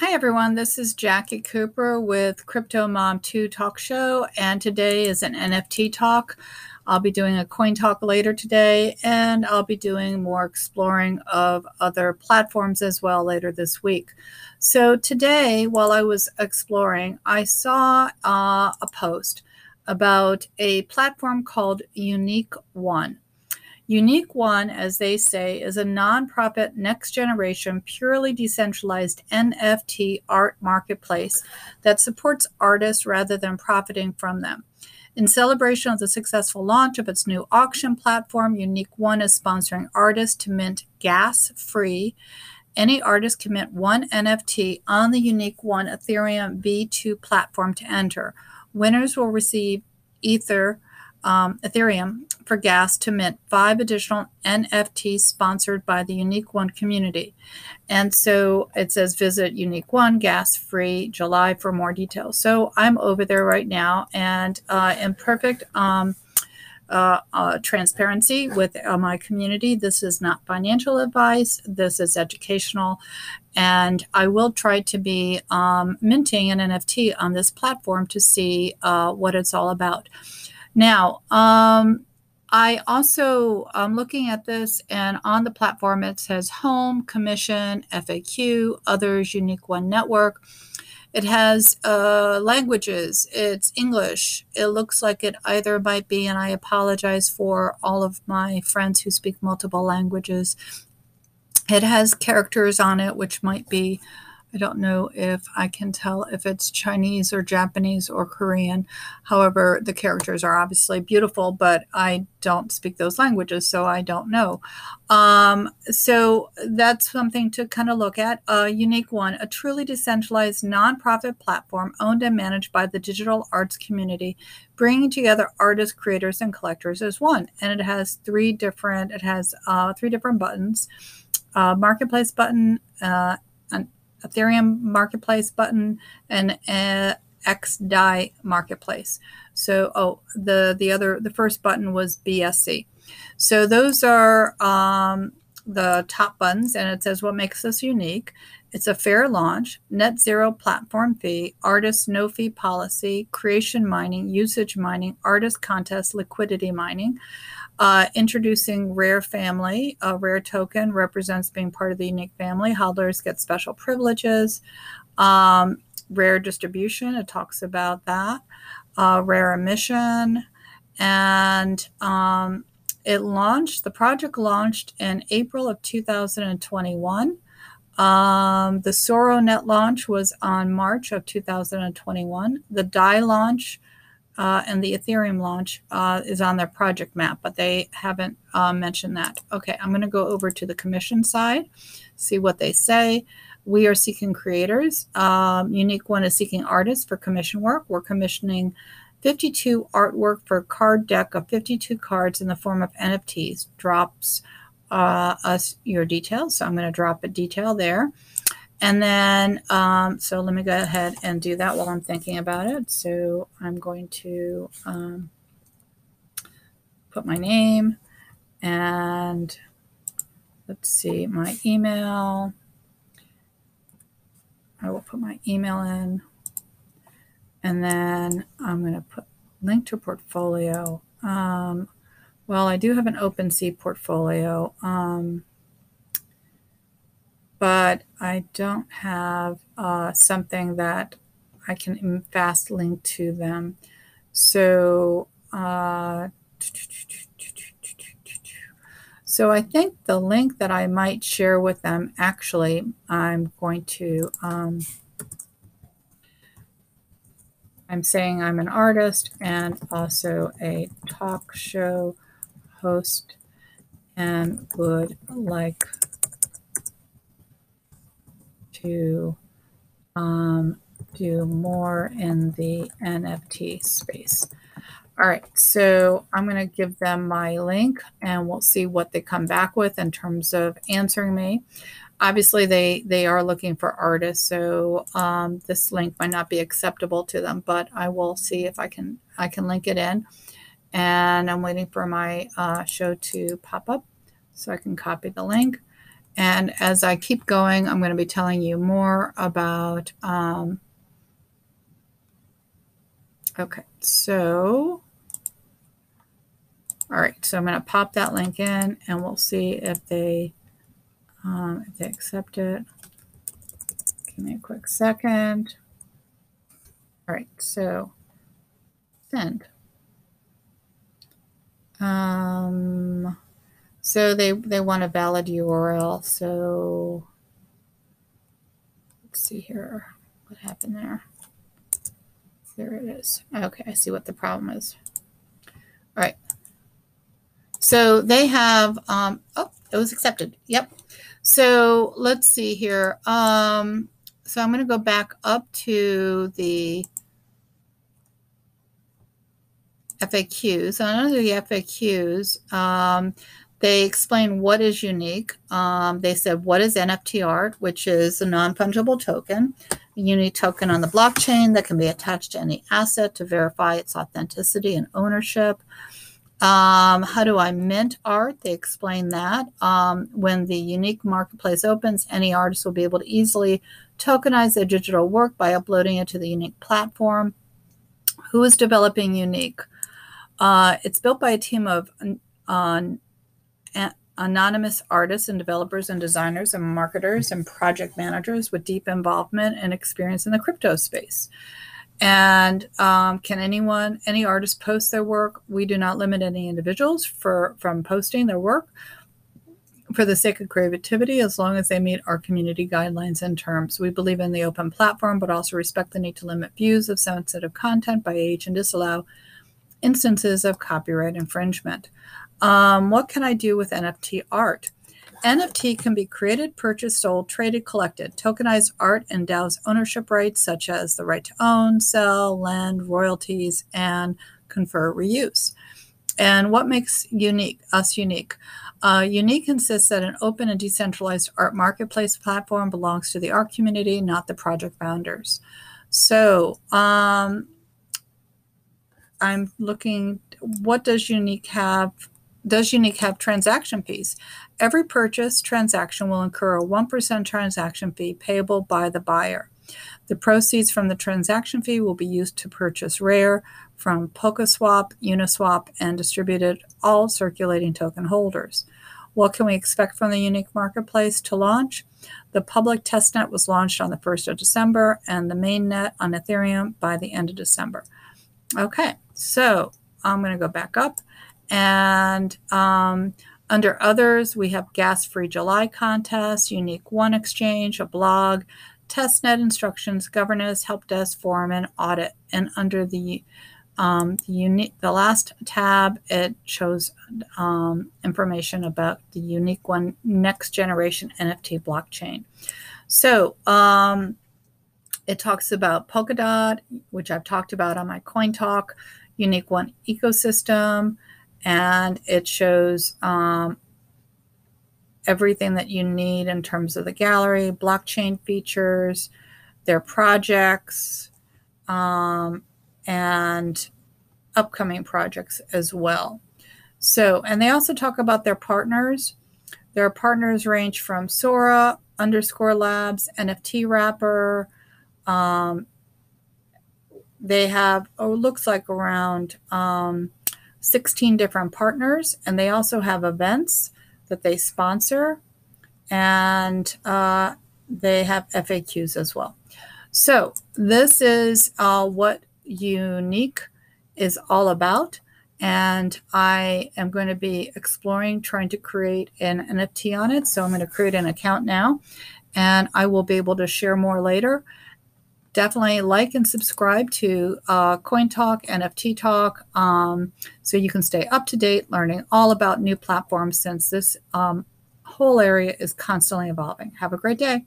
Hi, everyone. This is Jackie Cooper with Crypto Mom 2 Talk Show, and today is an NFT talk. I'll be doing a coin talk later today, and I'll be doing more exploring of other platforms as well later this week. So, today, while I was exploring, I saw uh, a post about a platform called Unique One. Unique One, as they say, is a nonprofit, next generation, purely decentralized NFT art marketplace that supports artists rather than profiting from them. In celebration of the successful launch of its new auction platform, Unique One is sponsoring artists to mint gas free. Any artist can mint one NFT on the Unique One Ethereum V2 platform to enter. Winners will receive Ether um, Ethereum for gas to mint five additional NFTs sponsored by the Unique One community. And so it says visit Unique One gas free July for more details. So I'm over there right now and uh, in perfect um, uh, uh, transparency with uh, my community. This is not financial advice, this is educational. And I will try to be um, minting an NFT on this platform to see uh, what it's all about. Now, um, I also am looking at this, and on the platform it says Home, Commission, FAQ, Others, Unique One Network. It has uh, languages. It's English. It looks like it either might be, and I apologize for all of my friends who speak multiple languages. It has characters on it, which might be I don't know if I can tell if it's Chinese or Japanese or Korean. However, the characters are obviously beautiful, but I don't speak those languages, so I don't know. Um, so that's something to kind of look at. A unique one, a truly decentralized nonprofit platform owned and managed by the digital arts community, bringing together artists, creators, and collectors as one. And it has three different. It has uh, three different buttons. Uh, marketplace button, uh, an Ethereum marketplace button and uh, XDAI marketplace. So, oh, the the other the first button was BSC. So those are um, the top buttons, and it says what makes us unique. It's a fair launch, net zero platform fee, artist no fee policy, creation mining, usage mining, artist contest, liquidity mining. Uh, introducing Rare Family. A Rare token represents being part of the unique family. Hodlers get special privileges. Um, rare distribution, it talks about that. Uh, rare emission. And um, it launched, the project launched in April of 2021. Um, the SoroNet launch was on March of 2021. The DAI launch uh, and the Ethereum launch uh, is on their project map, but they haven't uh, mentioned that. Okay, I'm going to go over to the commission side, see what they say. We are seeking creators. Um, Unique One is seeking artists for commission work. We're commissioning 52 artwork for a card deck of 52 cards in the form of NFTs. Drops uh, us your details. So I'm going to drop a detail there. And then, um, so let me go ahead and do that while I'm thinking about it. So I'm going to um, put my name and let's see, my email. I will put my email in. And then I'm going to put link to portfolio. Um, well, I do have an OpenSea portfolio. Um, but I don't have uh, something that I can fast link to them. So, uh, so I think the link that I might share with them, actually, I'm going to, um, I'm saying I'm an artist and also a talk show host and would like to um, do more in the NFT space. All right, so I'm going to give them my link and we'll see what they come back with in terms of answering me. Obviously, they, they are looking for artists, so um, this link might not be acceptable to them, but I will see if I can I can link it in. And I'm waiting for my uh, show to pop up so I can copy the link And as I keep going, I'm going to be telling you more about. Um, okay, so. All right, so I'm going to pop that link in and we'll see if they um, if they accept it. Give me a quick second. All right, so send. Um, so they, they want a valid URL. So let's see here. What happened there? There it is. Okay, I see what the problem is. All right. So they have, um, oh, it was accepted. Yep. So let's see here. Um, so I'm going to go back up to the FAQs. So under the FAQs, um, they explain what is unique. Um, they said, what is NFT art, which is a non fungible token, a unique token on the blockchain that can be attached to any asset to verify its authenticity and ownership. Um, how do I mint art? They explain that. Um, when the unique marketplace opens, any artist will be able to easily tokenize their digital work by uploading it to the unique platform. Who is developing unique? Uh, it's built by a team of uh, anonymous artists and developers and designers and marketers and project managers with deep involvement and experience in the crypto space. And um, can anyone, any artist post their work? We do not limit any individuals for from posting their work for the sake of creativity as long as they meet our community guidelines and terms. We believe in the open platform, but also respect the need to limit views of sensitive content by age and disallow instances of copyright infringement. Um, what can I do with NFT art? NFT can be created, purchased, sold, traded, collected. Tokenized art endows ownership rights such as the right to own, sell, lend, royalties, and confer reuse. And what makes unique us unique? Uh, unique insists that an open and decentralized art marketplace platform belongs to the art community, not the project founders. So um, I'm looking, what does unique have? Does unique have transaction fees? Every purchase transaction will incur a 1% transaction fee payable by the buyer. The proceeds from the transaction fee will be used to purchase Rare from PolkaSwap, Uniswap, and distributed all circulating token holders. What can we expect from the Unique Marketplace to launch? The public testnet was launched on the 1st of December and the mainnet on Ethereum by the end of December. Okay, so I'm going to go back up and um, under others, we have Gas Free July contest, Unique One Exchange, a blog, testnet instructions, governance, help desk, forum, and audit. And under the um, the unique, the last tab, it shows um, information about the unique one next generation NFT blockchain. So um, it talks about Polkadot, which I've talked about on my Coin Talk, unique one ecosystem, and it shows um, everything that you need in terms of the gallery, blockchain features, their projects, um, and upcoming projects as well. So, and they also talk about their partners. Their partners range from Sora, underscore labs, NFT wrapper. Um, they have, oh, looks like around um, 16 different partners, and they also have events that they sponsor, and uh, they have FAQs as well. So, this is uh, what Unique is all about. And I am going to be exploring trying to create an NFT on it. So, I'm going to create an account now, and I will be able to share more later definitely like and subscribe to uh, Coin Talk, NFT Talk, um, so you can stay up to date, learning all about new platforms since this um, whole area is constantly evolving. Have a great day.